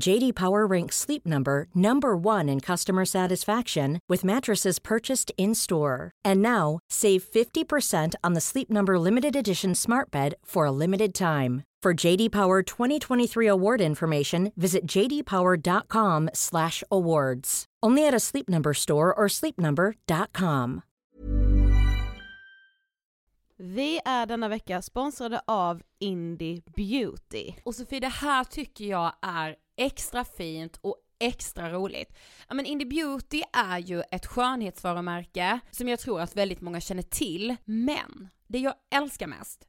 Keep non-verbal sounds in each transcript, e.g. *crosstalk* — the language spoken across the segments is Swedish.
JD Power ranks Sleep Number number 1 in customer satisfaction with mattresses purchased in-store. And now, save 50% on the Sleep Number limited edition Smart Bed for a limited time. For JD Power 2023 award information, visit jdpower.com/awards. Only at a Sleep Number store or sleepnumber.com. Vi är denna vecka sponsrade av Indie Beauty. Och Sofie, det här tycker jag är extra fint och extra roligt. Ja men Indie Beauty är ju ett skönhetsvarumärke som jag tror att väldigt många känner till, men det jag älskar mest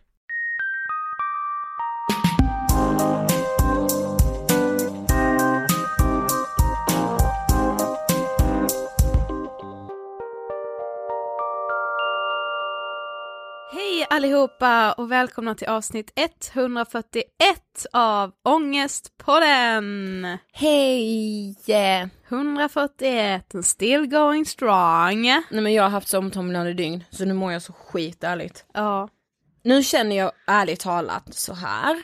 allihopa och välkomna till avsnitt 141 av Ångestpodden! Hej! 141, still going strong. Nej men jag har haft så omtumlande dygn så nu mår jag så skit ärligt. Ja. Nu känner jag ärligt talat så här.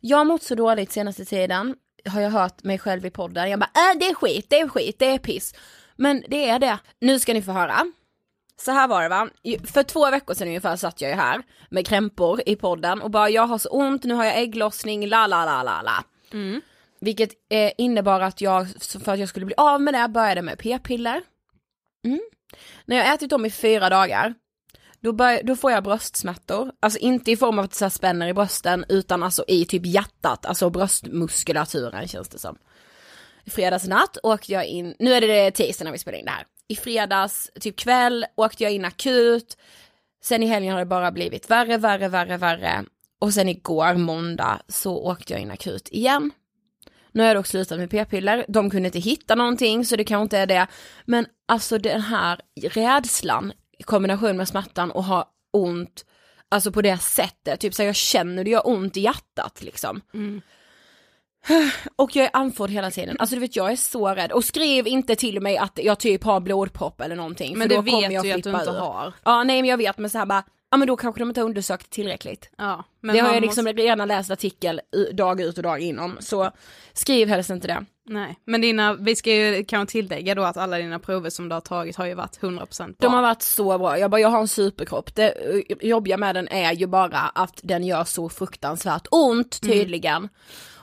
Jag har mått så dåligt senaste tiden, har jag hört mig själv i podden. Jag bara äh, det är skit, det är skit, det är piss. Men det är det. Nu ska ni få höra. Så här var det va, för två veckor sedan ungefär satt jag ju här med krämpor i podden och bara jag har så ont, nu har jag ägglossning, la la la la la. Mm. Vilket eh, innebar att jag, för att jag skulle bli av med det, började med p-piller. Mm. När jag ätit dem i fyra dagar, då, bör, då får jag bröstsmärtor, alltså inte i form av att det spänner i brösten utan alltså i typ hjärtat, alltså bröstmuskulaturen känns det som. I fredags natt åkte jag in, nu är det tisdag när vi spelar in det här. I fredags, typ kväll, åkte jag in akut. Sen i helgen har det bara blivit värre, värre, värre, värre. Och sen igår, måndag, så åkte jag in akut igen. Nu har jag dock slutat med p-piller, de kunde inte hitta någonting så det kanske inte är det. Men alltså den här rädslan i kombination med smärtan och ha ont, alltså på det sättet, typ så jag känner det gör ont i hjärtat liksom. Mm. Och jag är andfådd hela tiden, alltså du vet jag är så rädd. Och skriv inte till mig att jag typ har blodpropp eller någonting. Men för det då kommer vet jag du att du inte ur. har. Ja nej men jag vet men så här bara, ja men då kanske de inte har undersökt tillräckligt. Ja, men det har jag liksom måste- redan läst artikel dag ut och dag in om. Så skriv helst inte det. Nej, men dina, vi ska ju kanske tillägga då att alla dina prover som du har tagit har ju varit 100% bra. De har varit så bra, jag bara jag har en superkropp. Det eh, jobbiga med den är ju bara att den gör så fruktansvärt ont Mm.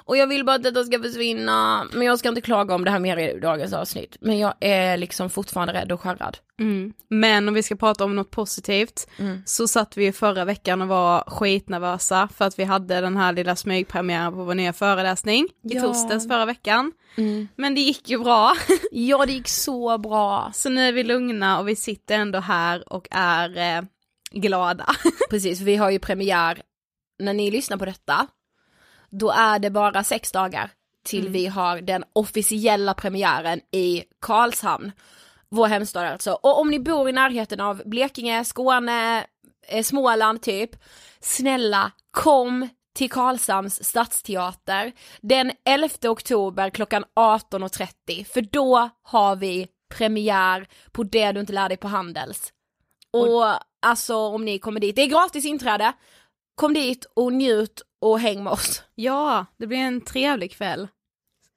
Och jag vill bara att detta ska försvinna, men jag ska inte klaga om det här mer i dagens avsnitt. Men jag är liksom fortfarande rädd och skärrad. Mm. Men om vi ska prata om något positivt Mm. så satt vi förra veckan och var skitnervösa för att vi hade den här lilla smygpremiären på vår nya föreläsning i Ja. torsdags förra veckan. Mm. Men det gick ju bra. *laughs* Ja det gick så bra. Så nu är vi lugna och vi sitter ändå här och är eh, glada. *laughs* Precis, vi har ju premiär, när ni lyssnar på detta, då är det bara sex dagar till Mm. vi har den officiella premiären i Karlshamn. Vår hemstad alltså. Och om ni bor i närheten av Blekinge, Skåne, eh, Småland typ, snälla kom till Karlshamns stadsteater den 11 oktober klockan 18.30 för då har vi premiär på det du inte lär dig på Handels. Och alltså om ni kommer dit, det är gratis inträde. Kom dit och njut och häng med oss. Ja, det blir en trevlig kväll.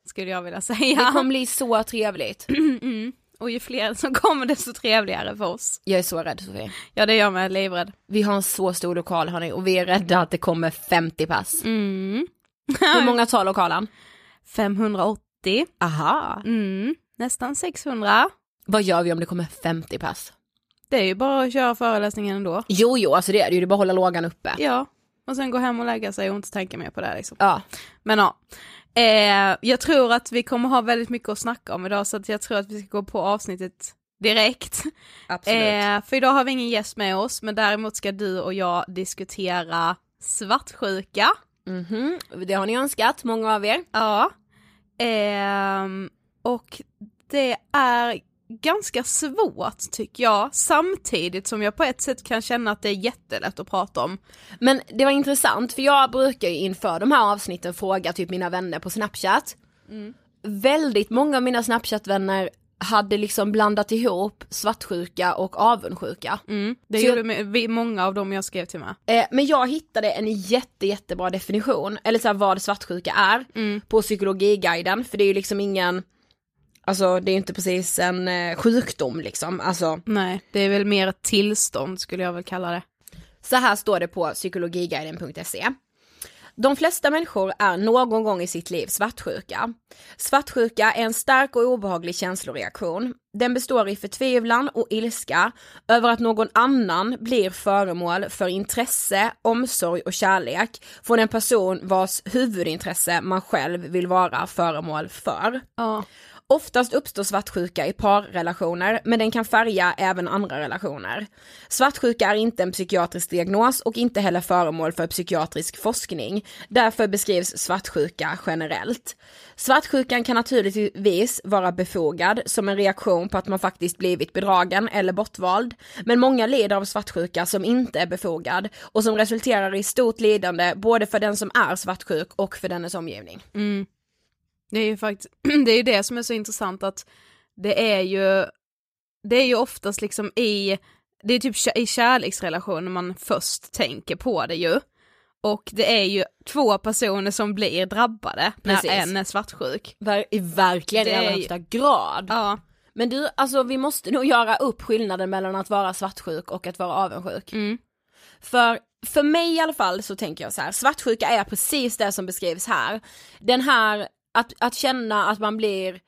Skulle jag vilja säga. Det kommer bli så trevligt. *clears throat* mm. Och ju fler som kommer desto trevligare för oss. Jag är så rädd Sofie. Ja det är jag med, livrädd. Vi har en så stor lokal hörni och vi är rädda att det kommer 50 pass. Mm. *laughs* Hur många tar lokalen? 580. Aha. Mm. Nästan 600. Vad gör vi om det kommer 50 pass? Det är ju bara att köra föreläsningen ändå. Jo jo, alltså det är det ju, det är bara att hålla lågan uppe. Ja, och sen gå hem och lägga sig och inte tänka mer på det liksom. Ja. Men ja, eh, jag tror att vi kommer ha väldigt mycket att snacka om idag så att jag tror att vi ska gå på avsnittet direkt. Absolut. Eh, för idag har vi ingen gäst med oss men däremot ska du och jag diskutera svartsjuka. Mhm, det har ni önskat, många av er. Ja. Ehm, och det är ganska svårt tycker jag, samtidigt som jag på ett sätt kan känna att det är jättelätt att prata om. Men det var intressant för jag brukar ju inför de här avsnitten fråga typ mina vänner på snapchat. Väldigt många av mina snapchat-vänner hade liksom blandat ihop svartsjuka och avundsjuka. Mm, det Så gjorde jag- många av dem jag skrev till med. Eh, men jag hittade en jätte, jättebra definition, eller så här, vad svartsjuka är, Mm. på psykologiguiden, för det är ju liksom ingen, alltså det är inte precis en eh, sjukdom liksom, alltså Nej, det är väl mer ett tillstånd skulle jag väl kalla det. Så här står det på psykologiguiden.se. De flesta människor är någon gång i sitt liv svartsjuka. Svartsjuka är en stark och obehaglig känsloreaktion. Den består i förtvivlan och ilska över att någon annan blir föremål för intresse, omsorg och kärlek från en person vars huvudintresse man själv vill vara föremål för. Ja. Oftast uppstår svartsjuka i parrelationer, men den kan färga även andra relationer. Svartsjuka är inte en psykiatrisk diagnos och inte heller föremål för psykiatrisk forskning. Därför beskrivs svartsjuka generellt. Svartsjukan kan naturligtvis vara befogad som en reaktion på att man faktiskt blivit bedragen eller bortvald, men många lider av svartsjuka som inte är befogad och som resulterar i stort lidande både för den som är svartsjuk och för dennes omgivning. Mm. Det är ju faktiskt, *clears throat* det är ju det som är så intressant att det är ju, det är ju oftast liksom i, det är typ i kärleksrelationer man först tänker på det ju. Och det är ju två personer som blir drabbade Precis. när en är svartsjuk. Ver- i verkligen i allra högsta grad. Ja. Men du, alltså vi måste nog göra upp skillnaden mellan att vara svartsjuk och att vara avundsjuk. Mm. För, för mig i alla fall så tänker jag så här, svartsjuka är precis det som beskrivs här. Den här, att, att känna att man blir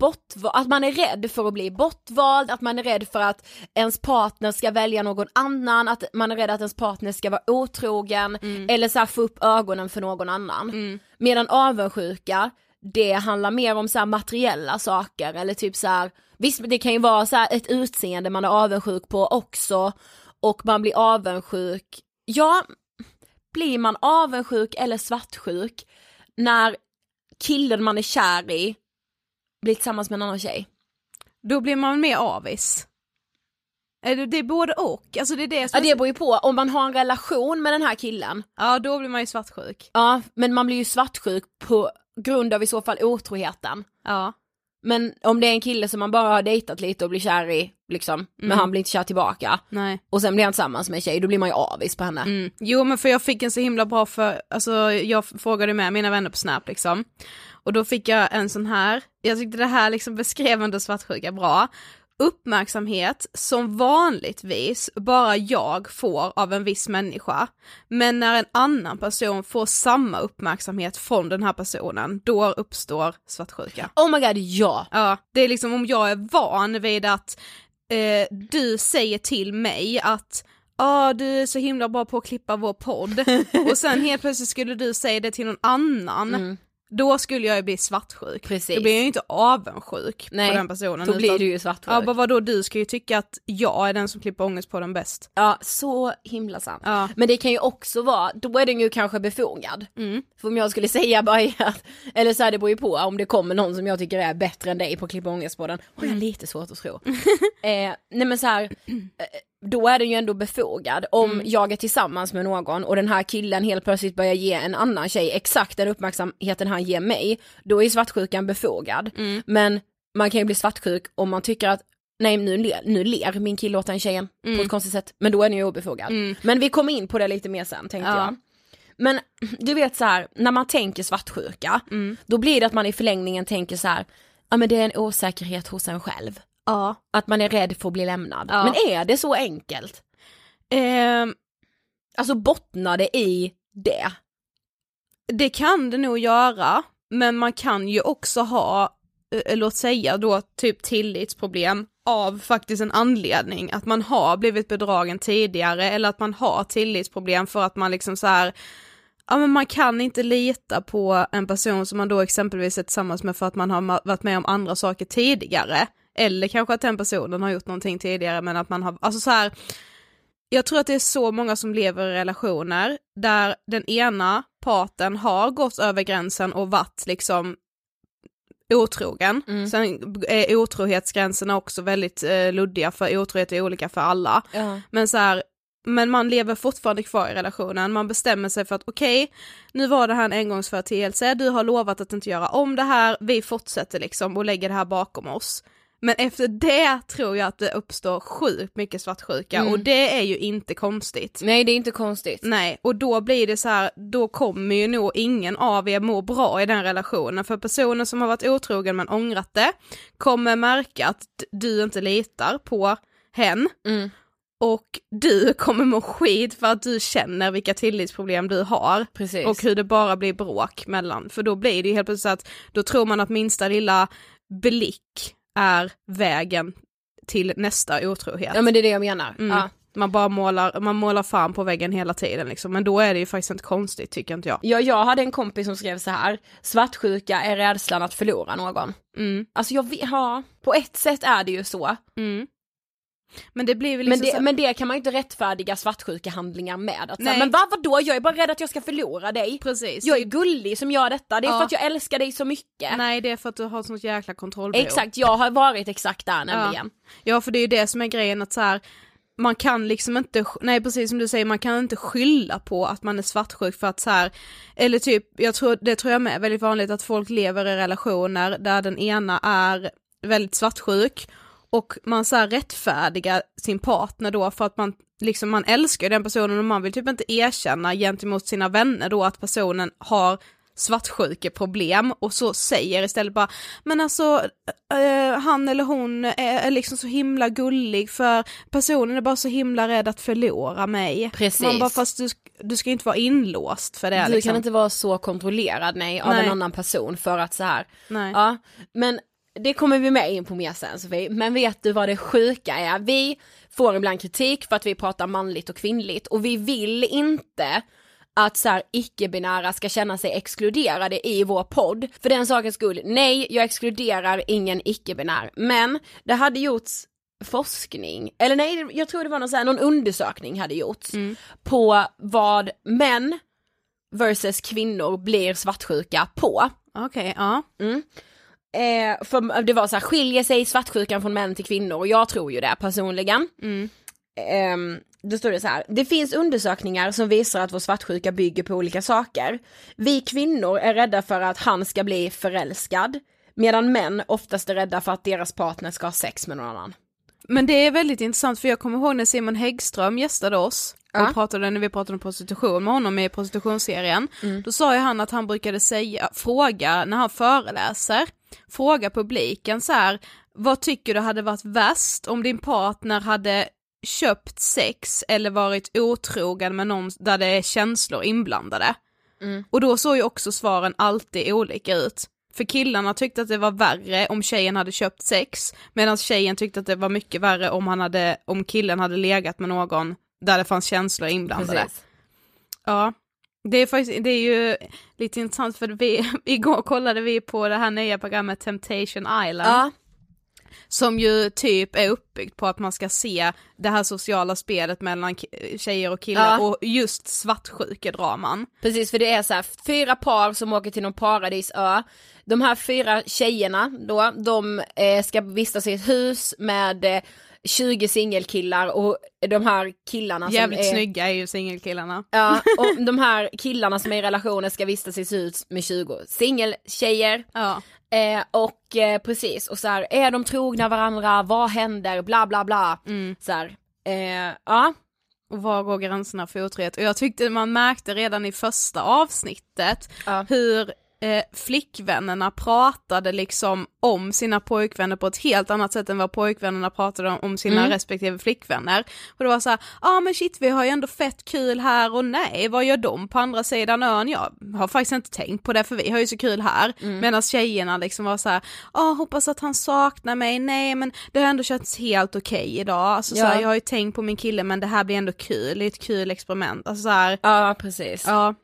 bortvald, att man är rädd för att bli bortvald, att man är rädd för att ens partner ska välja någon annan, att man är rädd att ens partner ska vara otrogen, eller så få upp ögonen för någon annan. Medan avundsjuka, det handlar mer om så här materiella saker eller typ så här, visst det kan ju vara så ett utseende man är avundsjuk på också och man blir avundsjuk, ja, blir man avundsjuk eller svartsjuk när killen man är kär i blir tillsammans med en annan tjej? Då blir man mer avis. Det är både och, alltså det är det som Ja det beror ju på, om man har en relation med den här killen, ja då blir man ju svartsjuk. ja men man blir ju svartsjuk på grund av i så fall otroheten. Ja. Men om det är en kille som man bara har dejtat lite och blir kär i, liksom, men Mm. han blir inte kär tillbaka, Nej. och sen blir han tillsammans med en tjej, då blir man ju avis på henne. Mm. Jo men för jag fick en så himla bra för, alltså jag frågade med mina vänner på Snap liksom. Och då fick jag en sån här, jag tyckte det här liksom beskrev ändå svartsjuka bra. Uppmärksamhet som vanligtvis bara jag får av en viss människa. Men när en annan person får samma uppmärksamhet från den här personen, då uppstår svartsjuka. Oh my god, ja! Ja, det är liksom om jag är van vid att eh, du säger till mig att Ja, du är så himla bra på att klippa vår podd. *laughs* och sen helt plötsligt skulle du säga det till någon annan. Då skulle jag ju bli svartsjuk. Mm. Precis. Då blir jag ju inte avundsjuk Nej, på den personen. då blir utan- du ju svartsjuk. Ja, bara vadå, du ska ju tycka att jag är den som klipper ångest på den bäst. Ja, så himla sant. Ja. Men det kan ju också vara, då är den ju kanske befogad. Mm. För om jag skulle säga bara *laughs* att, eller så här, det beror ju på om det kommer någon som jag tycker är bättre än dig på att klippa ångest på den, har Mm. jag lite svårt att tro. *laughs* eh, nej men så här, *clears throat* eh, då är den ju ändå befogad. Om Mm. jag är tillsammans med någon och den här killen helt plötsligt börjar ge en annan tjej exakt den uppmärksamheten han ger mig, då är svartsjukan befogad. Mm. Men man kan ju bli svartsjuk om man tycker att Nej nu ler, nu ler min kille åt den tjejen på ett konstigt sätt, men då är den ju obefogad. Men vi kommer in på det lite mer sen tänkte Ja. jag. Men du vet så här, när man tänker svartsjuka, Mm. då blir det att man i förlängningen tänker så här, ja men det är en osäkerhet hos en själv. Ja. Att man är rädd för att bli lämnad. Ja. Men är det så enkelt? Ehm, Alltså bottnar det i det? Det kan det nog göra, men man kan ju också ha, eh, låt säga då typ tillitsproblem av faktiskt en anledning, att man har blivit bedragen tidigare eller att man har tillitsproblem för att man liksom så här ja men man kan inte lita på en person som man då exempelvis är tillsammans med för att man har varit med om andra saker tidigare. Eller kanske att den personen har gjort någonting tidigare men att man har, alltså så här. Jag tror att det är så många som lever i relationer där den ena parten har gått över gränsen och varit liksom otrogen. Mm. Sen är otrohetsgränserna också väldigt eh, luddiga för otrohet är olika för alla. Ja. Men så här, men man lever fortfarande kvar i relationen, man bestämmer sig för att okej, nu var det här en engångsföreteelse, du har lovat att inte göra om det här, vi fortsätter liksom och lägger det här bakom oss. Men efter det tror jag att det uppstår sjukt mycket svartsjuka Mm. och det är ju inte konstigt. Nej det är inte konstigt. Nej, och då blir det så här, då kommer ju nog ingen av er må bra i den relationen, för personen som har varit otrogen men ångrat det kommer märka att du inte litar på hen Mm. och du kommer må skit för att du känner vilka tillitsproblem du har Precis. och hur det bara blir bråk mellan, för då blir det ju helt plötsligt så att då tror man att minsta lilla blick är vägen till nästa otrohet. Ja men det är det jag menar. Mm. Ja. Man bara målar, man målar fan på väggen hela tiden liksom, men då är det ju faktiskt inte konstigt tycker inte jag. Ja, jag hade en kompis som skrev så här, svartsjuka är rädslan att förlora någon. Mm, Alltså jag vet, ja, på ett sätt är det ju så. mm. Men det blir väl Men liksom det, så... men det kan man ju inte rättfärdiga svartsjuka handlingar med. Att, Nej. men vad, vadå, jag är bara rädd att jag ska förlora dig. Precis. Jag är gullig som gör detta, det är Ja. för att jag älskar dig så mycket. Nej det är för att du har sånt jäkla kontrollbehov. Exakt, jag har varit exakt där nämligen. Ja för det är ju det som är grejen att så här, man kan liksom inte, nej precis som du säger, man kan inte skylla på att man är svartsjuk för att så här, eller typ, jag tror, det tror jag med är väldigt vanligt att folk lever i relationer där den ena är väldigt svartsjuk och man så här rättfärdigar sin partner då för att man liksom, man älskar den personen och man vill typ inte erkänna gentemot sina vänner då att personen har svartsjukeproblem och så säger istället bara men alltså eh, han eller hon är, är liksom så himla gullig för personen är bara så himla rädd att förlora mig. Precis. Man bara fast du, du ska inte vara inlåst för det Du liksom. kan inte vara så kontrollerad nej, av Nej. en annan person för att så här. Nej. Ja, men det kommer vi med in på mer sen Sofie. Men vet du vad det sjuka är? Vi får ibland kritik för att vi pratar manligt och kvinnligt och vi vill inte att så icke-binära ska känna sig exkluderade i vår podd. För den sakens skull, nej jag exkluderar ingen icke-binär. Men det hade gjorts forskning, eller nej jag tror det var någon, så här, någon undersökning hade gjorts på vad män versus kvinnor blir svartsjuka på. Okej, ja. Eh, för det var så här, skiljer sig svartsjukan från män till kvinnor? Och jag tror ju det personligen. Mm. Ehm, då står det så här, det finns undersökningar som visar att vår svartsjuka bygger på olika saker. Vi kvinnor är rädda för att han ska bli förälskad, medan män oftast är rädda för att deras partner ska ha sex med någon annan. Men det är väldigt intressant för jag kommer ihåg när Simon Häggström gästade oss Ja. och pratade när vi pratade om prostitution med honom i prostitutionsserien. Då sa ju han att han brukade säga, fråga när han föreläser, fråga publiken så här, vad tycker du hade varit värst om din partner hade köpt sex eller varit otrogen med någon där det är känslor inblandade? Och då såg ju också svaren alltid olika ut. För killarna tyckte att det var värre om tjejen hade köpt sex, medan tjejen tyckte att det var mycket värre om, han hade, om killen hade legat med någon där det fanns känslor inblandade. Precis. Ja, det är faktiskt, det är ju lite intressant för vi, *laughs* igår kollade vi på det här nya programmet Temptation Island. Ja, Som ju typ är uppbyggt på att man ska se det här sociala spelet mellan tjejer och killar Ja. och just svartsjukedraman. Precis, för det är så här, fyra par som åker till någon paradisö. De här fyra tjejerna då, de eh, ska vistas i ett hus med eh, 20 singelkillar och de här killarna Jävligt som är... snygga är ju singelkillarna. Ja, *laughs* och de här killarna som är i relationer ska vistas i hus med 20 singeltjejer. Ja. Eh, och eh, precis, och så här, är de trogna varandra, vad händer, bla bla bla. Mm. Så här, eh, ja. Och var går gränserna för otrohet? Och jag tyckte man märkte redan i första avsnittet Ja. hur eh, flickvännerna pratade liksom om sina pojkvänner på ett helt annat sätt än vad pojkvännerna pratade om, om sina Mm. respektive flickvänner. Och det var så ja ah, men shit vi har ju ändå fett kul här och nej vad gör de på andra sidan ön? Jag har faktiskt inte tänkt på det för vi har ju så kul här. Mm. Medan tjejerna liksom var så ja ah, hoppas att han saknar mig, nej men det har ändå känts helt okej idag. Alltså så Ja. här, jag har ju tänkt på min kille men det här blir ändå kul, det är ett kul experiment. Alltså så här, Ja, precis. ja.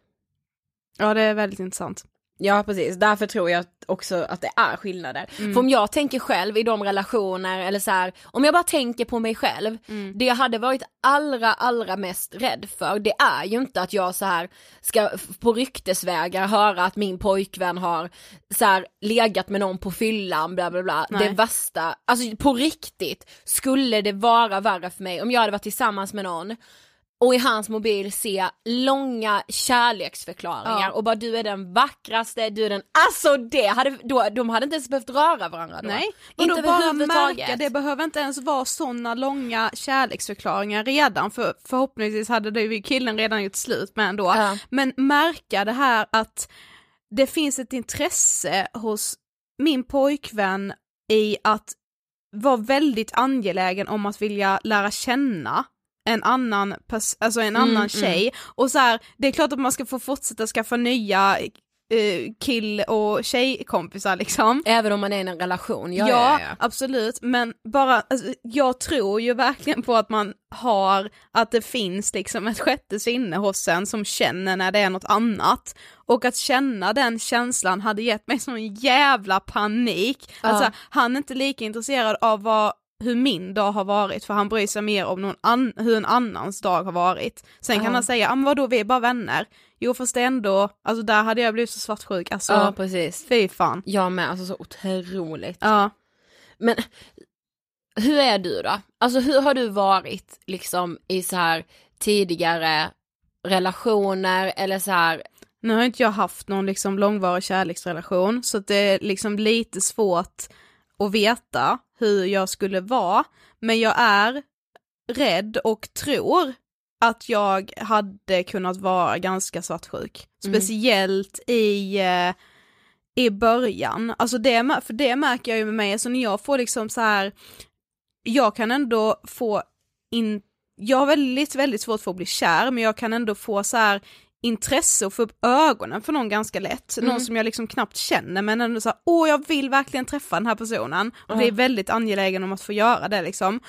Ja det är väldigt intressant. Ja precis, därför tror jag också att det är skillnader. Mm. För om jag tänker själv i de relationer eller så här, om jag bara tänker på mig själv, Mm. det jag hade varit allra allra mest rädd för, det är ju inte att jag så här ska på ryktesvägar höra att min pojkvän har så här legat med någon på fyllan bla bla bla. Nej. Det värsta, alltså på riktigt skulle det vara värre för mig om jag hade varit tillsammans med någon och i hans mobil se långa kärleksförklaringar Ja. och bara du är den vackraste, du är den, alltså det hade, då, de hade inte ens behövt röra varandra då. Nej, och inte då bara märka, det behöver inte ens vara sådana långa kärleksförklaringar redan, för förhoppningsvis hade det ju killen redan gjort slut med ändå. Ja. Men märka det här att det finns ett intresse hos min pojkvän i att vara väldigt angelägen om att vilja lära känna en annan, alltså en Mm, annan tjej. Och så här, det är klart att man ska få fortsätta skaffa nya eh, kill och tjejkompisar liksom. Även om man är i en relation, ja, Ja, ja, ja. absolut, men bara, alltså, jag tror ju verkligen på att man har, att det finns liksom ett sjätte sinne hos en som känner när det är något annat. Och att känna den känslan hade gett mig sån jävla panik. Alltså han är inte lika intresserad av vad hur min dag har varit, för han bryr sig mer om någon an- hur en annans dag har varit. Sen kan Ja. han säga, ja men vadå vi är bara vänner. Jo fast det är ändå, alltså där hade jag blivit så svartsjuk, alltså ja precis. fy fan. Jag med, alltså så otroligt. Ja. Men hur är du då? Alltså hur har du varit liksom i så här tidigare relationer eller så här, Nu har inte jag haft någon liksom långvarig kärleksrelation så det är liksom lite svårt att veta hur jag skulle vara. Men jag är rädd och tror att jag hade kunnat vara ganska svartsjuk. Mm. Speciellt i, eh, i början. Alltså det, för det märker jag ju med mig, alltså när jag får liksom så här, jag kan ändå få in, jag har väldigt, väldigt svårt för att bli kär, men jag kan ändå få så här intresse och få upp ögonen för någon ganska lätt. Någon som jag liksom knappt känner men ändå så här, åh jag vill verkligen träffa den här personen. Och blir väldigt angelägen om att få göra det liksom.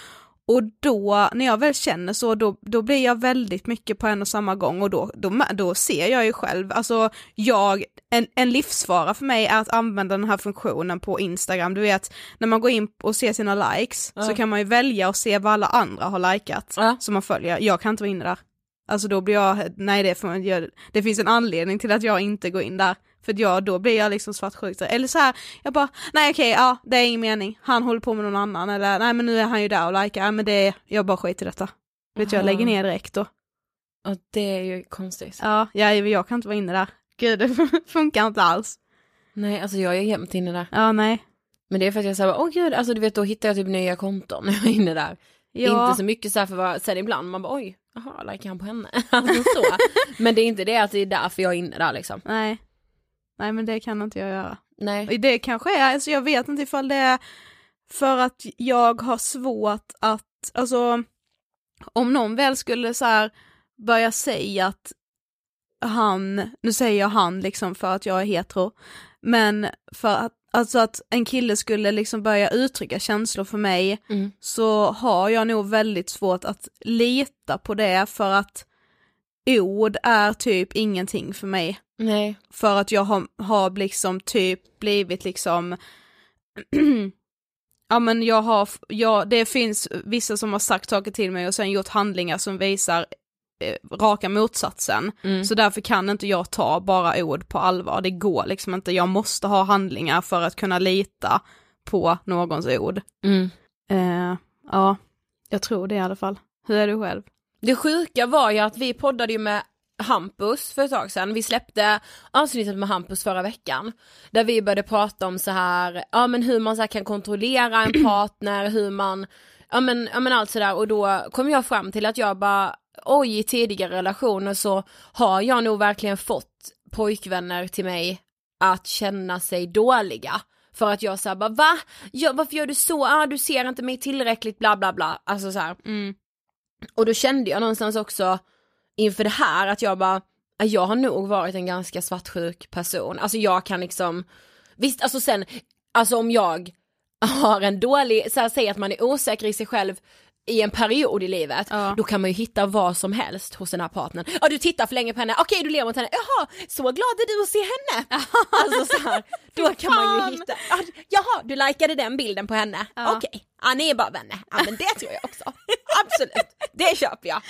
Och då, när jag väl känner så, då, då blir jag väldigt mycket på en och samma gång och då, då, då ser jag ju själv, alltså jag, en, en livsfara för mig är att använda den här funktionen på Instagram, du vet när man går in och ser sina likes så kan man ju välja att se vad alla andra har likat som man följer, jag kan inte vara inne där. Alltså då blir jag, nej det man göra, det finns en anledning till att jag inte går in där. För jag, då blir jag liksom svartsjuk. Eller så här, jag bara, nej okej, ja det är ingen mening, han håller på med någon annan eller nej men nu är han ju där och likar, ja, men det jag bara skiter i detta. Vet du, jag lägger ner direkt då. ja det är ju konstigt. Ja, jag, jag kan inte vara inne där. Gud det *laughs* funkar inte alls. Nej alltså jag är jämt inne där. Ja nej. Men det är för att jag säger, åh gud, alltså du vet då hittar jag typ nya konton när jag är inne där. Ja, Inte så mycket så här för vad, sen ibland man bara oj, jaha, likar han på henne? *laughs* alltså så. Men det är inte det att det är därför jag är inne där liksom. nej. Nej men det kan inte jag göra. Nej. Det kanske är, alltså jag vet inte ifall det är för att jag har svårt att, alltså om någon väl skulle så här börja säga att han, nu säger jag han liksom för att jag är hetero, men för att, alltså att en kille skulle liksom börja uttrycka känslor för mig Mm. så har jag nog väldigt svårt att lita på det för att ord är typ ingenting för mig Nej. för att jag har, har liksom typ blivit liksom *clears throat* Ja men jag har, jag, det finns vissa som har sagt saker till mig och sen gjort handlingar som visar raka motsatsen. Mm. Så därför kan inte jag ta bara ord på allvar, det går liksom inte, jag måste ha handlingar för att kunna lita på någons ord. Mm. Eh, ja, jag tror det i alla fall. Hur är du själv? Det sjuka var ju att vi poddade ju med Hampus för ett tag sedan. Vi släppte avsnittet med Hampus förra veckan. Där vi började prata om så här, ja men hur man så kan kontrollera en partner, hur man, ja men, ja men allt sådär och då kom jag fram till att jag bara, oj i tidigare relationer så har jag nog verkligen fått pojkvänner till mig att känna sig dåliga. För att jag såhär bara va? Ja, varför gör du så? Ah, du ser inte mig tillräckligt bla bla bla. Alltså så här. Och då kände jag någonstans också inför det här att jag bara, "Ah, jag har nog varit en ganska svartsjuk person. Alltså jag kan liksom, visst alltså sen, alltså om jag har en dålig, så här, säg att man är osäker i sig själv i en period i livet, Ja. då kan man ju hitta vad som helst hos den här partnern. Ja du tittar för länge på henne, okej du ler mot henne, jaha så glad är du att se henne. alltså så här, då kan man ju hitta, "Ah, jaha du likade den bilden på henne, Ja. okej, ja ni är bara vänner, ja men det tror jag också. *laughs* Absolut, det köper jag.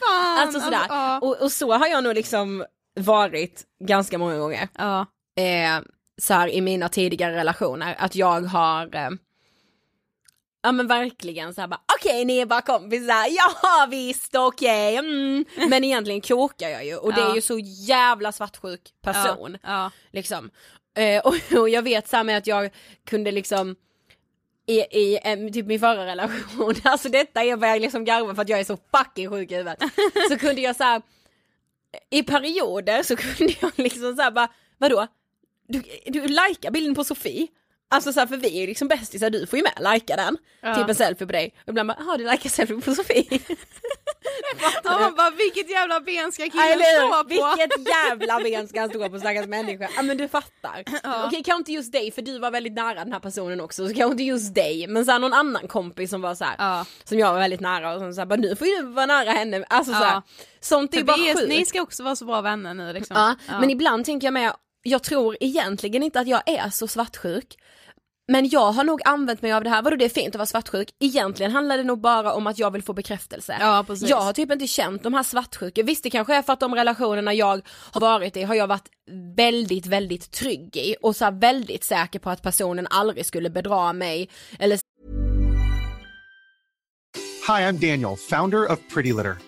Fan, Alltså sådär, ja. och, och så har jag nog liksom varit ganska många gånger. ja. Eh, så här i mina tidigare relationer, att jag har eh, Ja men verkligen så här bara okej ni är bara kompisar, ja visst okej, mm. men egentligen kokar jag ju och det är Ja. ju så jävla svartsjuk person. Ja. Liksom. Eh, och, *laughs* och jag vet så här med att jag kunde liksom i, i typ min förra relation, *laughs* alltså detta är vad jag liksom garvar för att jag är så fucking sjuk i huvudet. Så kunde jag så här, i perioder så kunde jag liksom så här bara, vadå? Du, du likar bilden på Sofie? Alltså så här, för vi är ju liksom bästisar, du får ju med likea den. Ja. Typ en selfie på dig. Och ibland bara, jaha du likar selfie på Sofie. *laughs* Ja, man bara vilket jävla ben ska Ja, killen stå på? Vilket jävla *laughs* ben ska han stå på stackars människa? Ja men du fattar. Okej kanske inte just dig för du var väldigt nära den här personen också så kanske inte just dig men så här, någon annan kompis som var så här, Ja. som jag var väldigt nära och som så här, bara, nu får ju du vara nära henne. Alltså så Ja. här, sånt är För bara är, sjukt. ni ska också vara så bra vänner nu liksom. Ja, men ibland tänker jag med, jag tror egentligen inte att jag är så svartsjuk. Men jag har nog använt mig av det här, vadå det är fint att vara svartsjuk? Egentligen handlar det nog bara om att jag vill få bekräftelse. Ja, precis. Jag har typ inte känt de här svartsjuka, visst det kanske är för att de relationerna jag har varit i har jag varit väldigt, väldigt trygg i och så väldigt säker på att personen aldrig skulle bedra mig eller Hi, I'm Daniel, founder of Pretty Litter.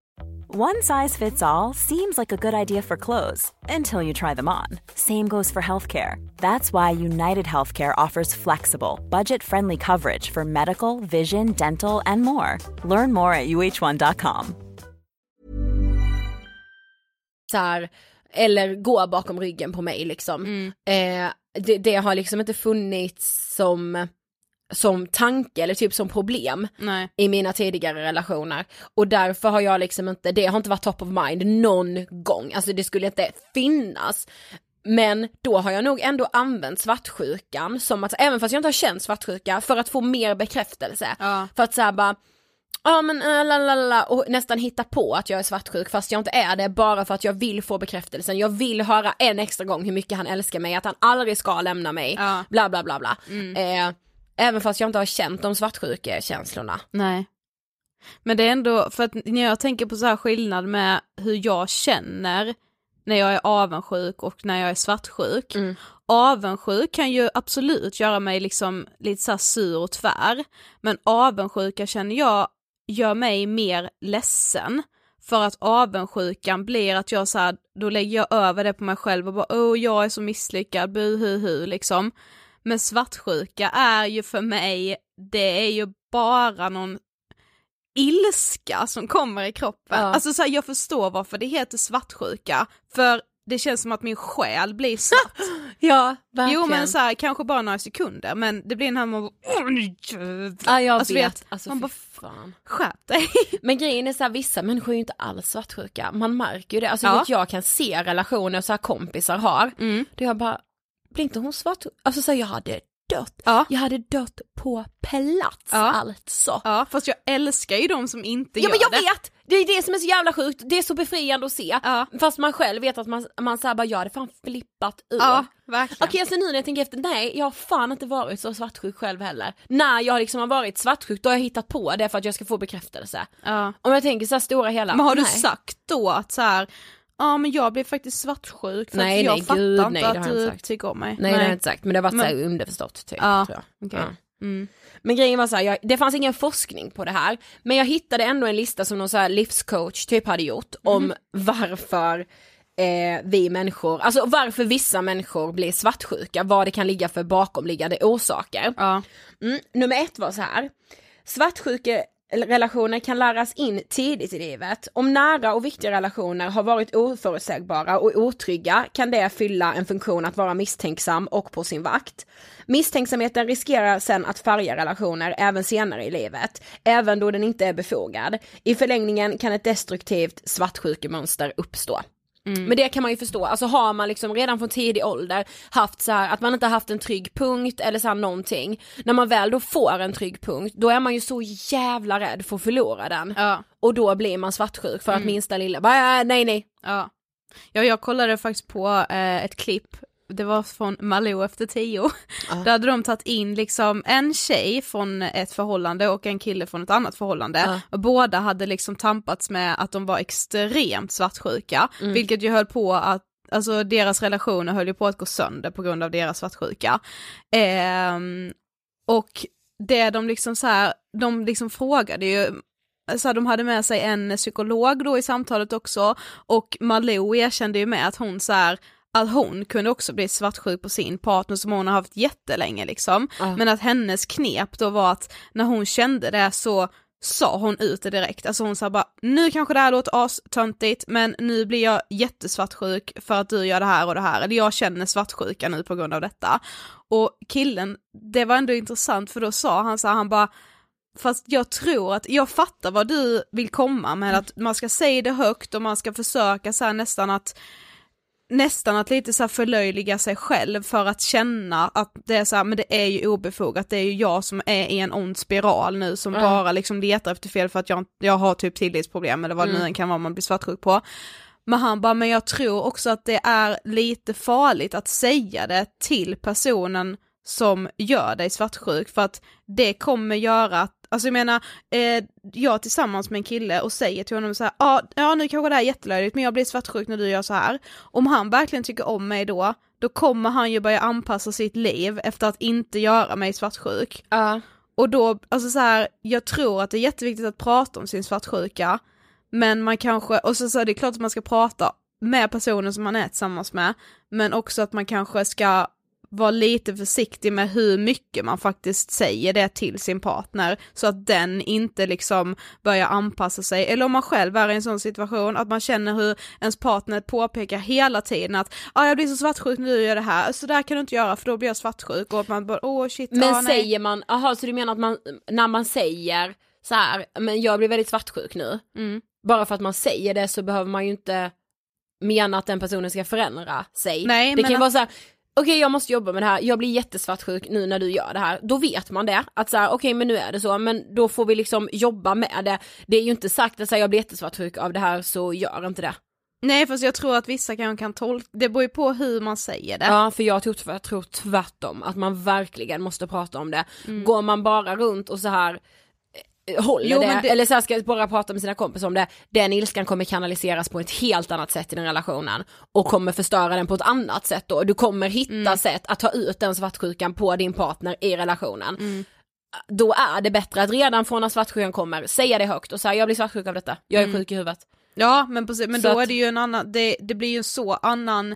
One size fits all seems like a good idea for clothes until you try them on. Same goes for healthcare. That's why United Healthcare offers flexible, budget friendly coverage for medical, vision, dental, and more. Learn more at uh1.com. så här, eller gå bakom ryggen på mig liksom. Mm. Eh, det, det har liksom inte funnits som, som tanke eller typ som problem Nej. i mina tidigare relationer. Och därför har jag liksom inte, det har inte varit top of mind någon gång, alltså det skulle inte finnas. Men då har jag nog ändå använt svartsjukan som att, även fast jag inte har känt svartsjuka, för att få mer bekräftelse. Ja. För att säga bara, ja men äh, la, la, la, la, och nästan hitta på att jag är svartsjuk fast jag inte är det bara för att jag vill få bekräftelsen. Jag vill höra en extra gång hur mycket han älskar mig, att han aldrig ska lämna mig, Ja. bla bla bla bla. Eh, även fast jag inte har känt de svartsjuka känslorna. Nej. Men det är ändå, för att när jag tänker på så här skillnad med hur jag känner när jag är avundsjuk och när jag är svartsjuk. Mm. Avundsjuk kan ju absolut göra mig liksom lite så här sur och tvär, men avundsjuka känner jag gör mig mer ledsen. För att avundsjukan blir att jag så här, då lägger jag över det på mig själv och bara åh jag är så misslyckad, buhuhu liksom. Men svartsjuka är ju för mig, det är ju bara någon ilska som kommer i kroppen. Ja. Alltså så här, jag förstår varför det heter svartsjuka, för det känns som att min själ blir svart. *gasps* Ja, verkligen. jo men så här, kanske bara några sekunder, men det blir den här med Ja jag Alltså, vet, vet, alltså man bara, fan. skärp dig. *laughs* Men grejen är så här, vissa människor är ju inte alls svartsjuka, man märker ju det. Alltså Ja. vet jag kan se relationer så här kompisar har, Mm. då jag bara, blir inte hon svartsjuk? Alltså så här, jag hade dött. Ja. Jag hade dött på plats Ja. alltså. Ja, fast jag älskar ju de som inte Ja gör men jag det. vet! Det är det som är så jävla sjukt, det är så befriande att se. Ja. Fast man själv vet att man, man säger bara jag hade fan flippat ur. Ja, verkligen. Okej alltså nu när jag tänker efter, nej jag har fan inte varit så svartsjuk själv heller. När jag liksom har varit svartsjuk då har jag hittat på det för att jag ska få bekräftelse. Ja. Om jag tänker så här stora hela, Men har du nej. sagt då att så här, ja men jag blev faktiskt svartsjuk för Nej, att jag nej, fattar gud, inte nej, att du sagt. tycker om mig. Nej, det har jag inte sagt men det har varit Men- så här underförstått typ. Ja, tror jag. okej. Ja. Mm. Men grejen var så här, jag, det fanns ingen forskning på det här, men jag hittade ändå en lista som någon så här livscoach typ hade gjort om varför eh, vi människor, alltså varför vissa människor blir svartsjuka, vad det kan ligga för bakomliggande orsaker. Ja. Mm, nummer ett var så här, svartsjuke relationer kan läras in tidigt i livet. Om nära och viktiga relationer har varit oförutsägbara och otrygga kan det fylla en funktion att vara misstänksam och på sin vakt. Misstänksamheten riskerar sen att färga relationer även senare i livet, även då den inte är befogad. I förlängningen kan ett destruktivt svartsjukemönster uppstå. Mm. Men det kan man ju förstå, alltså har man liksom redan från tidig ålder haft så här att man inte haft en trygg punkt eller så här någonting. När man väl då får en trygg punkt, då är man ju så jävla rädd för att förlora den. Ja. Och då blir man svartsjuk för att Mm. minsta lilla, bara "Äh, nej nej. Ja. ja, jag kollade faktiskt på eh, ett klipp, det var från Malou efter tio. Där hade de tagit in liksom en tjej från ett förhållande och en kille från ett annat förhållande. Ja. Och båda hade liksom tampats med att de var extremt svartsjuka, Mm. vilket ju höll på att Alltså deras relationer höll ju på att gå sönder på grund av deras svartsjuka. Ehm, och det de liksom så här, de liksom frågade ju så de hade med sig en psykolog då i samtalet också och Malou erkände ju med att hon så här, att hon kunde också bli svartsjuk på sin partner som hon har haft jättelänge liksom. Ja. Men att hennes knep då var att när hon kände det så sa hon ut det direkt, alltså hon sa bara nu kanske det här låter astöntigt men nu blir jag jättesvartsjuk för att du gör det här och det här, eller jag känner svartsjuka nu på grund av detta. Och killen, det var ändå intressant för då sa han så här, han bara Fast jag tror att, jag fattar vad du vill komma med att man ska säga det högt och man ska försöka så här nästan att nästan att lite så förlöjliga sig själv för att känna att det är så här, men det är ju obefogat, det är ju jag som är i en ond spiral nu som Ja. bara liksom letar efter fel för att jag, jag har typ tillitsproblem eller vad det nu Mm. än kan vara man blir svartsjuk på. Men han bara, men jag tror också att det är lite farligt att säga det till personen som gör dig svartsjuk för att det kommer göra att, alltså jag menar, eh, jag tillsammans med en kille och säger till honom så här, ah, ja nu kanske det här är jättelöjligt men jag blir svartsjuk när du gör så här. Om han verkligen tycker om mig då, då kommer han ju börja anpassa sitt liv efter att inte göra mig svartsjuk. Ja. Och då, alltså så här, jag tror att det är jätteviktigt att prata om sin svartsjuka, men man kanske, och så, så är det klart att man ska prata med personen som man är tillsammans med, men också att man kanske ska vara lite försiktig med hur mycket man faktiskt säger det till sin partner, så att den inte liksom börjar anpassa sig, eller om man själv är i en sån situation, att man känner hur ens partner påpekar hela tiden att ah, jag blir så svartsjuk när du gör det här, så där kan du inte göra för då blir jag svartsjuk, och att man bara åh shit, Men ah, säger man, aha så du menar att man, när man säger så här, men jag blir väldigt svartsjuk nu. Mm. Bara för att man säger det så behöver man ju inte mena att den personen ska förändra sig. Nej, det kan att- vara så här, okej jag måste jobba med det här, jag blir jättesvartsjuk nu när du gör det här. Då vet man det, att så här, okej men nu är det så, men då får vi liksom jobba med det. Det är ju inte sagt att så här, jag blir jättesvartsjuk av det här så gör inte det. Nej fast jag tror att vissa kan, kan tolka, det beror ju på hur man säger det. Ja för jag tror, jag tror tvärtom, att man verkligen måste prata om det. Går man bara runt och så här håller Jo, det, det- eller så här ska bara prata med sina kompisar om det, den ilskan kommer kanaliseras på ett helt annat sätt i den relationen och kommer förstöra den på ett annat sätt då. Du kommer hitta Mm. sätt att ta ut den svartsjukan på din partner i relationen. Mm. Då är det bättre att redan från när svartsjukan kommer säga det högt och säga jag blir svartsjuk av detta, jag är Mm. sjuk i huvudet. Ja men precis, men Så då att- är det ju en annan, det, det blir ju en så annan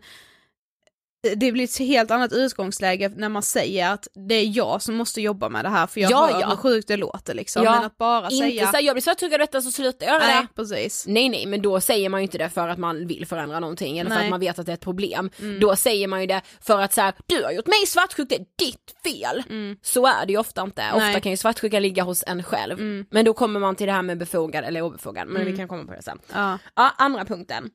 det blir ett helt annat utgångsläge när man säger att det är jag som måste jobba med det här för jag Ja, hör ja. hur sjukt det låter liksom. Ja, Men att bara Inte säga... säga jag blir svartsjuk av detta så sluta göra Nej, det. precis. Nej nej men då säger man ju inte det för att man vill förändra någonting eller för Nej. att man vet att det är ett problem. Mm. Då säger man ju det för att så här, du har gjort mig svartsjuk, det är ditt fel. Så är det ju ofta inte. Ofta Mm. Nej. kan ju svartsjuka ligga hos en själv. Men då kommer man till det här med befogad eller obefogad, men Mm. vi kan komma på det sen. Ja. Ja, andra punkten.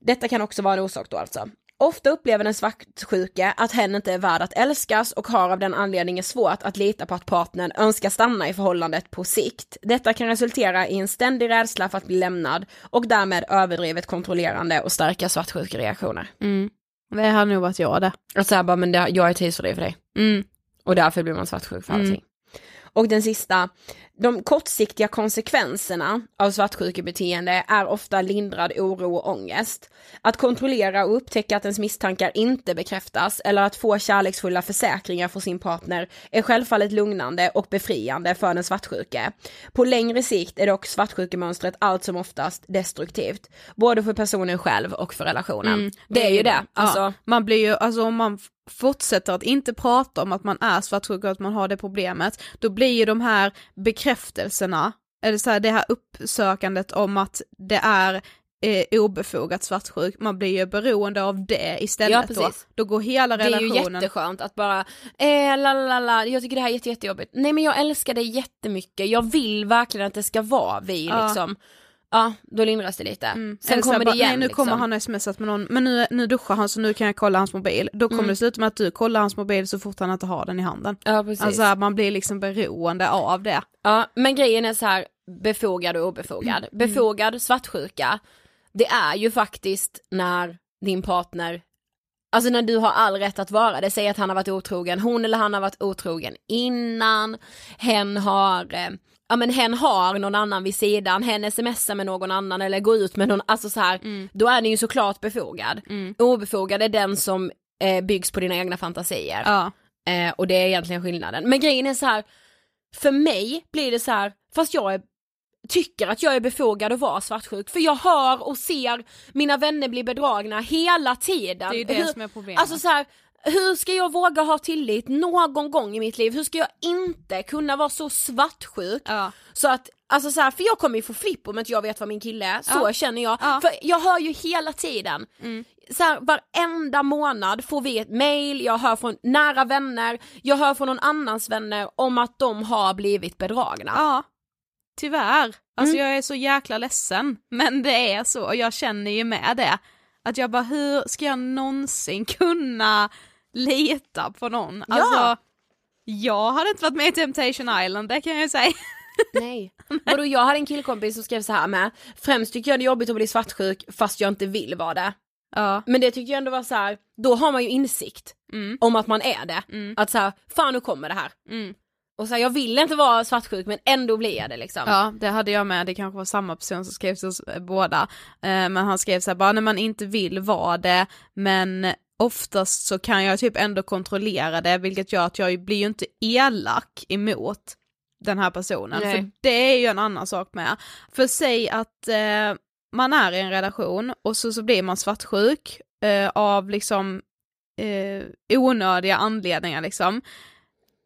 Detta kan också vara en orsak då alltså. Ofta upplever den svartsjuke att hen inte är värd att älskas och har av den anledningen svårt att lita på att partnern önskar stanna i förhållandet på sikt. Detta kan resultera i en ständig rädsla för att bli lämnad och därmed överdrivet kontrollerande och starka svartsjukereaktioner. Mm. Det hade nog varit jag det. Så här bara, men det, jag är tidsfördriv för dig. Mm. Och därför blir man svartsjuk för Mm. allting. Och den sista, de kortsiktiga konsekvenserna av svartsjukebeteende är ofta lindrad oro och ångest. Att kontrollera och upptäcka att ens misstankar inte bekräftas eller att få kärleksfulla försäkringar från sin partner är självfallet lugnande och befriande för den svartsjuke. På längre sikt är dock svartsjukemönstret allt som oftast destruktivt, både för personen själv och för relationen. Mm. Det är ju det, alltså. Ja, man blir ju, alltså om man fortsätter att inte prata om att man är svartsjuk och att man har det problemet, då blir ju de här bekräftelserna eller så här, det här uppsökandet om att det är eh, obefogat svartsjuk, man blir ju beroende av det istället Ja, då. Då går hela Det är ju relationen... jätteskönt att bara, eh, la, la, la, la, jag tycker det här är jätte, jättejobbigt. Nej men jag älskar dig jättemycket, jag vill verkligen att det ska vara vi Ja. liksom. Ja, då lindras det lite. Mm. Sen Eller kommer det igen Nej nu liksom. kommer han smsat med någon, men nu, nu duschar han så nu kan jag kolla hans mobil. Då kommer Mm. det sluta med att du kollar hans mobil så fort han inte har den i handen. Ja precis. Alltså man blir liksom beroende av det. Ja, men grejen är så här befogad och obefogad. Mm. Befogad svartsjuka, det är ju faktiskt när din partner, alltså när du har all rätt att vara det, säg att han har varit otrogen, hon eller han har varit otrogen innan, hen har, eh, ja men hen har någon annan vid sidan, hen smsar med någon annan eller går ut med någon, alltså så här, Mm. då är den ju såklart befogad. Obefogad är den som eh, byggs på dina egna fantasier. Ja. Eh, och det är egentligen skillnaden. Men grejen är så här, för mig blir det så här, fast jag är, tycker att jag är befogad att vara svartsjuk, för jag hör och ser mina vänner bli bedragna hela tiden. Det är ju det Hur- som är problemet. Alltså så här, hur ska jag våga ha tillit någon gång i mitt liv? Hur ska jag inte kunna vara så svartsjuk? Ja. Så att, alltså så här, för jag kommer ju få flipp om inte jag vet vad min kille är, så Ja. känner jag. Ja. För jag hör ju hela tiden, Mm. så här, varenda månad får vi ett mail, jag hör från nära vänner, jag hör från någon annans vänner om att de har blivit bedragna. Ja, tyvärr. Alltså Mm. jag är så jäkla ledsen, men det är så och jag känner ju med det. Att jag bara, hur ska jag någonsin *laughs* kunna lita på någon? Ja. Alltså, jag hade inte varit med i Temptation Island, det kan jag ju säga. *laughs* Nej. Vadå jag hade en killkompis som skrev så här med, främst tycker jag det är jobbigt att bli svartsjuk fast jag inte vill vara det. Ja. Men det tycker jag ändå var så här, då har man ju insikt Mm. om att man är det. Mm. Att så här, fan nu kommer det här. Mm. Och så här, jag vill inte vara svartsjuk men ändå blir jag det liksom. Ja, det hade jag med, det kanske var samma person som skrev till oss eh, båda. Eh, men han skrev så här, bara när man inte vill vara det, men oftast så kan jag typ ändå kontrollera det, vilket gör att jag blir ju inte elak emot den här personen. Nej. För det är ju en annan sak med. För säg att eh, man är i en relation och så, så blir man svartsjuk eh, av liksom eh, onödiga anledningar liksom.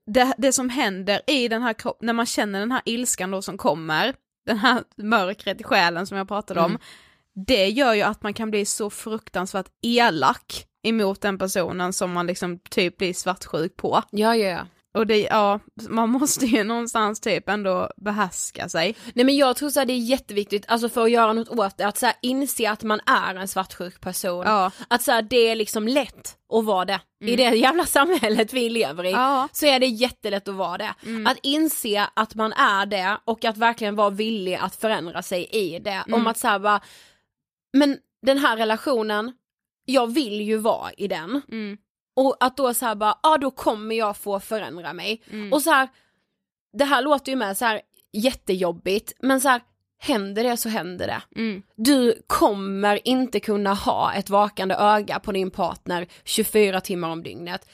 Det, det som händer i den här kroppen, när man känner den här ilskan då som kommer, den här mörkret i själen som jag pratade om, Mm. det gör ju att man kan bli så fruktansvärt elak emot den personen som man liksom typ blir svartsjuk på. Ja, ja, ja. Och det, ja, man måste ju någonstans typ ändå behärska sig. Nej men jag tror så här, det är jätteviktigt, alltså för att göra något åt det, att så här, inse att man är en svartsjuk person. Ja. Att så här, det är liksom lätt att vara det. I Mm. det jävla samhället vi lever i Ja. så är det jättelätt att vara det. Mm. Att inse att man är det och att verkligen vara villig att förändra sig i det. Om Mm. att så här, bara, men den här relationen, jag vill ju vara i den. Mm. Och att då så här bara, ja då kommer jag få förändra mig. Mm. Och så här, det här låter ju med så här jättejobbigt, men så här, händer det så händer det. Mm. Du kommer inte kunna ha ett vakande öga på din partner 24 timmar om dygnet.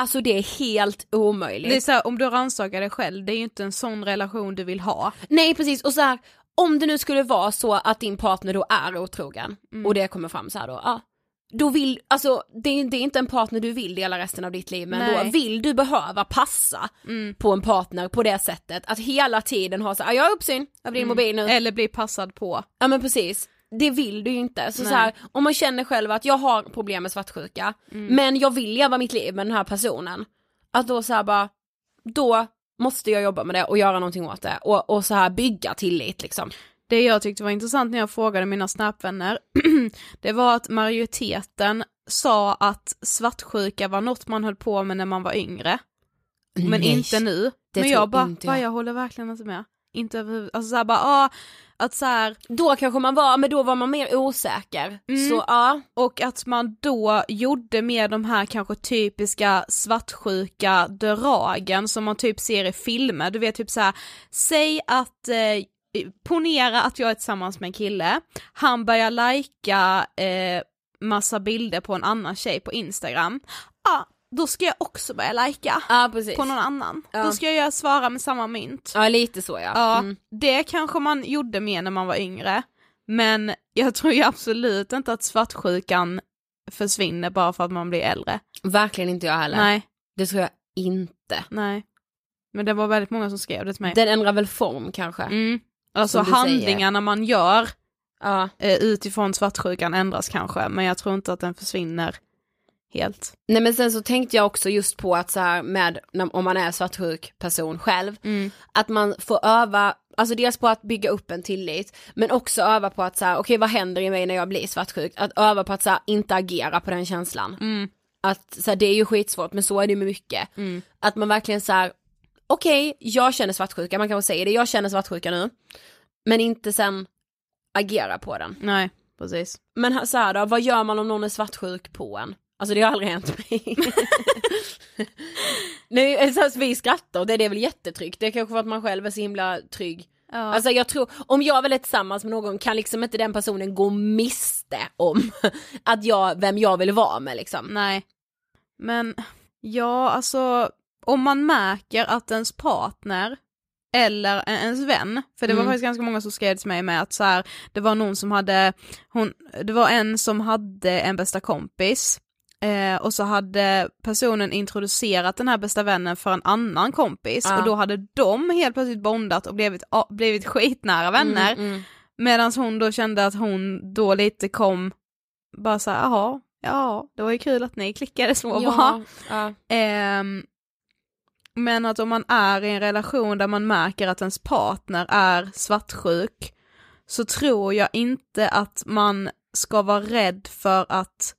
Alltså det är helt omöjligt. Det är så här, om du rannsakar dig själv, det är ju inte en sån relation du vill ha. Nej precis, och så här, om det nu skulle vara så att din partner då är otrogen Mm. och det kommer fram så här då, ja. Då vill, alltså det är, det är inte en partner du vill dela resten av ditt liv med Nej. då vill du behöva passa Mm. på en partner på det sättet att hela tiden ha så här, "Ja, jag har uppsyn över din Mm. mobil nu. Eller bli passad på. Ja men precis, det vill du ju inte. Så, så här, om man känner själv att jag har problem med svartsjuka, Mm. men jag vill leva mitt liv med den här personen. Att då så här bara, då måste jag jobba med det och göra någonting åt det och, och så här bygga tillit liksom. Det jag tyckte var intressant när jag frågade mina snapvänner, *clears throat* det var att majoriteten sa att svartsjuka var något man höll på med när man var yngre. Men Nej, inte nu. men jag bara, inte jag. jag. håller verkligen inte med. Inte överhuvud, alltså såhär bara, ah, att såhär, Då kanske man var, men då var man mer osäker. Mm. Så ja, och att man då gjorde med de här kanske typiska svartsjuka dragen som man typ ser i filmer, du vet typ så här, säg att eh, ponera att jag är tillsammans med en kille, han börjar lajka eh, massa bilder på en annan tjej på Instagram, ja, då ska jag också börja lajka precis. på någon annan. Ja. Då ska jag svara med samma mynt. Ja lite så ja. Ja, Mm. det kanske man gjorde mer när man var yngre, men jag tror ju absolut inte att svartsjukan försvinner bara för att man blir äldre. Verkligen inte jag heller. Nej, Det tror jag inte. nej. Men det var väldigt många som skrev det till mig. Den ändrar väl form kanske. Mm. Alltså du säger. handlingarna man gör Ja. eh, utifrån svartsjukan ändras kanske, men jag tror inte att den försvinner helt. Nej men sen så tänkte jag också just på att så här med, om man är svartsjuk person själv, att man får öva, alltså dels på att bygga upp en tillit, men också öva på att så här, okej vad händer i mig när jag blir svartsjuk? Att öva på att så här, inte agera på den känslan. Att så här, det är ju skitsvårt, men så är det med mycket. Att man verkligen så här, okej jag känner svartsjuka, man kan väl säga det, jag känner svartsjuka nu, men inte sen agera på den. Nej, precis. Men så här då, vad gör man om någon är svartsjuk på en? Alltså det har aldrig hänt mig. *laughs* Nej, så här, vi skrattar och det, det är väl jättetryggt, det är kanske för att man själv är så himla trygg. Ja. Alltså jag tror, om jag väl är tillsammans med någon kan liksom inte den personen gå miste om *laughs* att jag, vem jag vill vara med liksom. Nej. Men ja, alltså om man märker att ens partner eller ens vän, för det var Mm. faktiskt ganska många som skrev till mig med att så här, det var någon som hade, hon, det var en som hade en bästa kompis eh, och så hade personen introducerat den här bästa vännen för en annan kompis Ja. och då hade de helt plötsligt bondat och blivit, blivit skitnära vänner. Mm, mm. Medan hon då kände att hon då lite kom, bara så här, jaha, ja, det var ju kul att ni klickade så bra. Ja, ja. Men att om man är i en relation där man märker att ens partner är svartsjuk, så tror jag inte att man ska vara rädd för att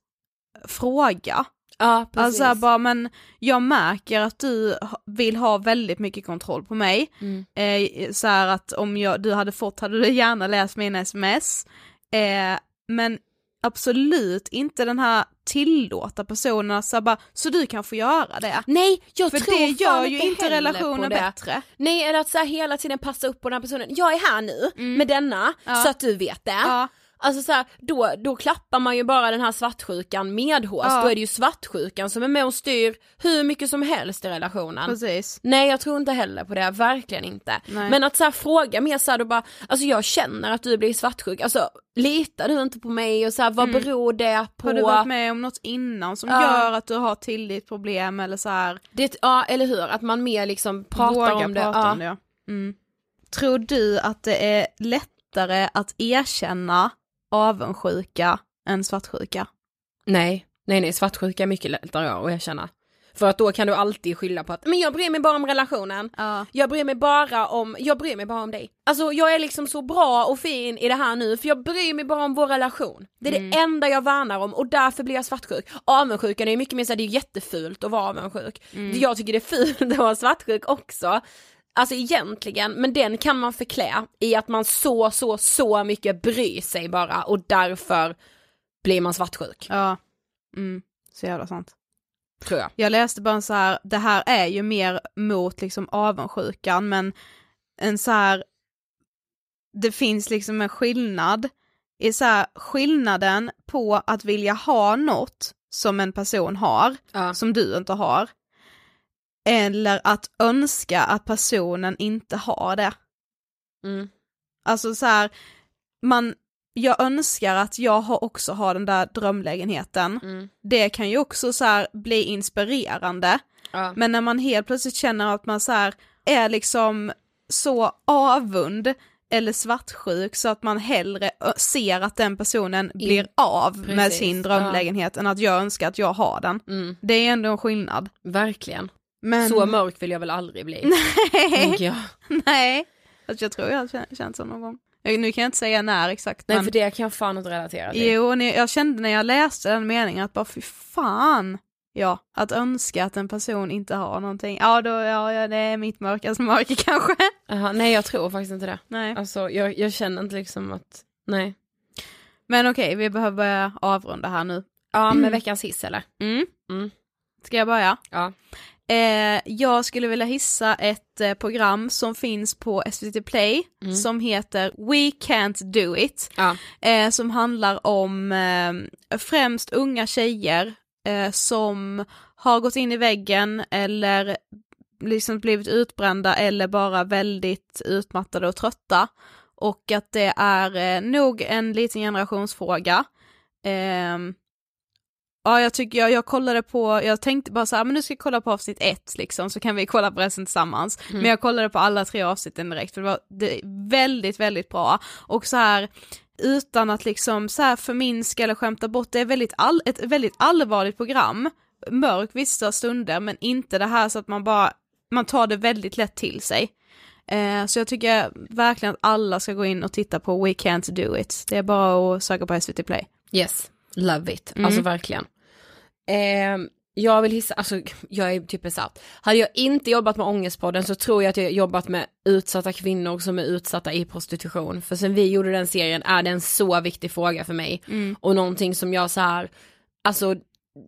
fråga. Ja, precis. Alltså bara, men jag märker att du vill ha väldigt mycket kontroll på mig. Mm. Eh, så att om jag, du hade fått hade du gärna läst mina sms. Eh, men absolut inte den här tillåta personen att så, bara, så du kan få göra det. Nej, jag För tror det gör ju inte relationen bättre. Nej, eller att så hela tiden passa upp på den här personen. Jag är här nu med denna, Mm. Ja. så att du vet det. Ja. Alltså så här, då, då klappar man ju bara den här svartsjukan medhårs, Ja. då är det ju svartsjukan som är med och styr hur mycket som helst i relationen. Precis. Nej jag tror inte heller på det, verkligen inte. Nej. Men att så här, fråga mer så här, då bara, alltså jag känner att du blir svartsjuk, alltså litar du inte på mig och så här, vad beror det på? Har du varit med om något innan som Ja. gör att du har tillitsproblem eller så här Det, ja eller hur, att man mer liksom pratar vågar om det. prata ja. om det. Mm. Tror du att det är lättare att erkänna avundsjuka än svartsjuka? Nej, nej nej svartsjuka är mycket lättare att erkänna. För att då kan du alltid skylla på att, men jag bryr mig bara om relationen. Ja. Jag bryr mig bara om, jag bryr mig bara om dig. Alltså jag är liksom så bra och fin i det här nu för jag bryr mig bara om vår relation. Det är Mm. det enda jag värnar om och därför blir jag svartsjuk. Avundsjukan är ju mycket mer såhär, det är jättefult att vara avundsjuk. Mm. Jag tycker det är fult *laughs* att vara svartsjuk också. Alltså egentligen, men den kan man förklä i att man så, så, så mycket bryr sig bara och därför blir man svartsjuk. Ja. Mm. Så jävla sant. Tror jag. Jag läste bara en så här, det här är ju mer mot liksom avundsjukan men en så här, det finns liksom en skillnad i så här skillnaden på att vilja ha något som en person har, Ja. som du inte har, eller att önska att personen inte har det. Mm. Alltså så här, man, jag önskar att jag har också har den där drömlägenheten. Mm. Det kan ju också så här bli inspirerande. Ja. Men när man helt plötsligt känner att man så här är liksom så avund eller svartsjuk så att man hellre ser att den personen blir av med precis, sin drömlägenhet än att jag önskar att jag har den. Mm. Det är ändå en skillnad. Verkligen. Men... Så mörk vill jag väl aldrig bli. *laughs* Nej, jag. nej. Alltså jag tror jag har kä- känt så någon gång. Nu kan jag inte säga när exakt Nej men... för det kan jag fan inte relatera till. Jo, jag kände när jag läste den meningen att bara fy fan. Ja, att önska att en person inte har någonting. Ja, då, ja, ja det är mitt mörkaste mörker *laughs* kanske. Jaha, nej jag tror faktiskt inte det. Nej. Alltså jag, jag känner inte liksom att, nej. Men okej, vi behöver börja avrunda här nu. Ja med *clears throat* veckans hiss eller? Mm. Mm. Ska jag börja? Ja. Eh, jag skulle vilja hissa ett eh, program som finns på SVT Play Mm. som heter We Can't Do It. Ja. Eh, som handlar om eh, främst unga tjejer eh, som har gått in i väggen eller liksom blivit utbrända eller bara väldigt utmattade och trötta. Och att det är eh, nog en liten generationsfråga. Ja, jag tycker jag, jag kollade på, jag tänkte bara så här, men nu ska jag kolla på avsnitt ett liksom, så kan vi kolla på resten tillsammans. Mm. Men jag kollade på alla tre avsnitten direkt, för det var det, väldigt, väldigt bra. Och så här, utan att liksom så här förminska eller skämta bort, det är väldigt all, ett väldigt allvarligt program, mörk vissa stunder, men inte det här så att man bara, man tar det väldigt lätt till sig. Eh, så jag tycker verkligen att alla ska gå in och titta på We Can't Do It. Det är bara att söka på SVT Play. Yes, love it. Mm. Alltså verkligen. Eh, jag vill hissa, alltså jag är typ besatt. Hade jag inte jobbat med Ångestpodden så tror jag att jag jobbat med utsatta kvinnor som är utsatta i prostitution. För sen vi gjorde den serien är det en så viktig fråga för mig. Mm. Och någonting som jag så här, alltså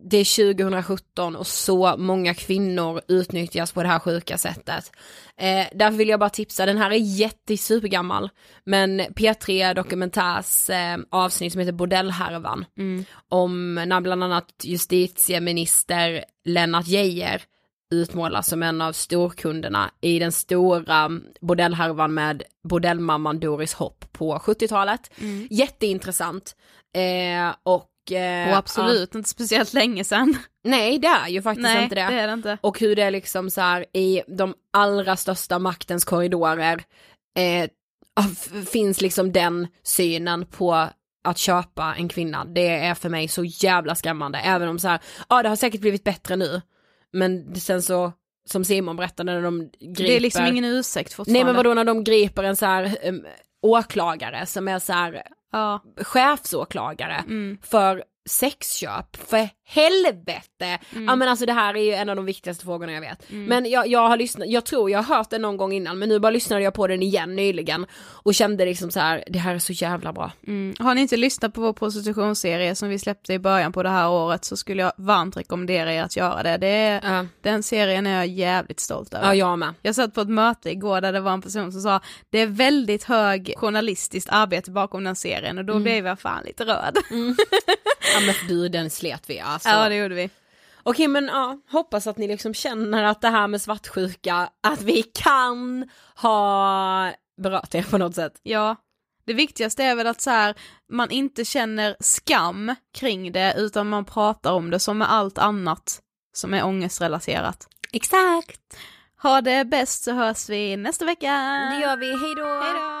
det är 2017 och så många kvinnor utnyttjas på det här sjuka sättet. Eh, därför vill jag bara tipsa, den här är jätte supergammal, men P3 Dokumentärs eh, avsnitt som heter Bordellhärvan, Mm. om när bland annat justitieminister Lennart Geijer utmålas som en av storkunderna i den stora bordellhärvan med bordellmamman Doris Hopp på 70-talet. Mm. Jätteintressant. Eh, och, eh, Och absolut inte speciellt länge sedan. Nej det är ju faktiskt Nej, inte det. det är det inte. Och hur det är liksom så här i de allra största maktens korridorer eh, finns liksom den synen på att köpa en kvinna. Det är för mig så jävla skrämmande. Även om så här, ja det har säkert blivit bättre nu. Men sen så, som Simon berättade när de griper. Det är liksom ingen ursäkt fortfarande. Nej men vadå när de griper en så här um, åklagare som är så här Ja. chefsåklagare Mm. för sexköp, för helvete! Mm. Ja men alltså det här är ju en av de viktigaste frågorna jag vet. Mm. Men jag, jag har lyssnat, jag tror jag har hört den någon gång innan men nu bara lyssnade jag på den igen nyligen och kände liksom så här: det här är så jävla bra. Mm. Har ni inte lyssnat på vår prostitutionsserie som vi släppte i början på det här året så skulle jag varmt rekommendera er att göra det. det är, Den serien är jag jävligt stolt över. Ja jag med. Jag satt på ett möte igår där det var en person som sa det är väldigt hög journalistiskt arbete bakom den serien och då Mm. blev jag fan lite röd. *laughs* Ja men du den slet vi alltså. Ja det gjorde vi. Okej men ja, hoppas att ni liksom känner att det här med svartsjuka, att vi kan ha berört er på något sätt. Ja. Det viktigaste är väl att så här, man inte känner skam kring det utan man pratar om det som med allt annat som är ångestrelaterat. Exakt. Ha det bäst så hörs vi nästa vecka. Det gör vi, hejdå! Hejdå!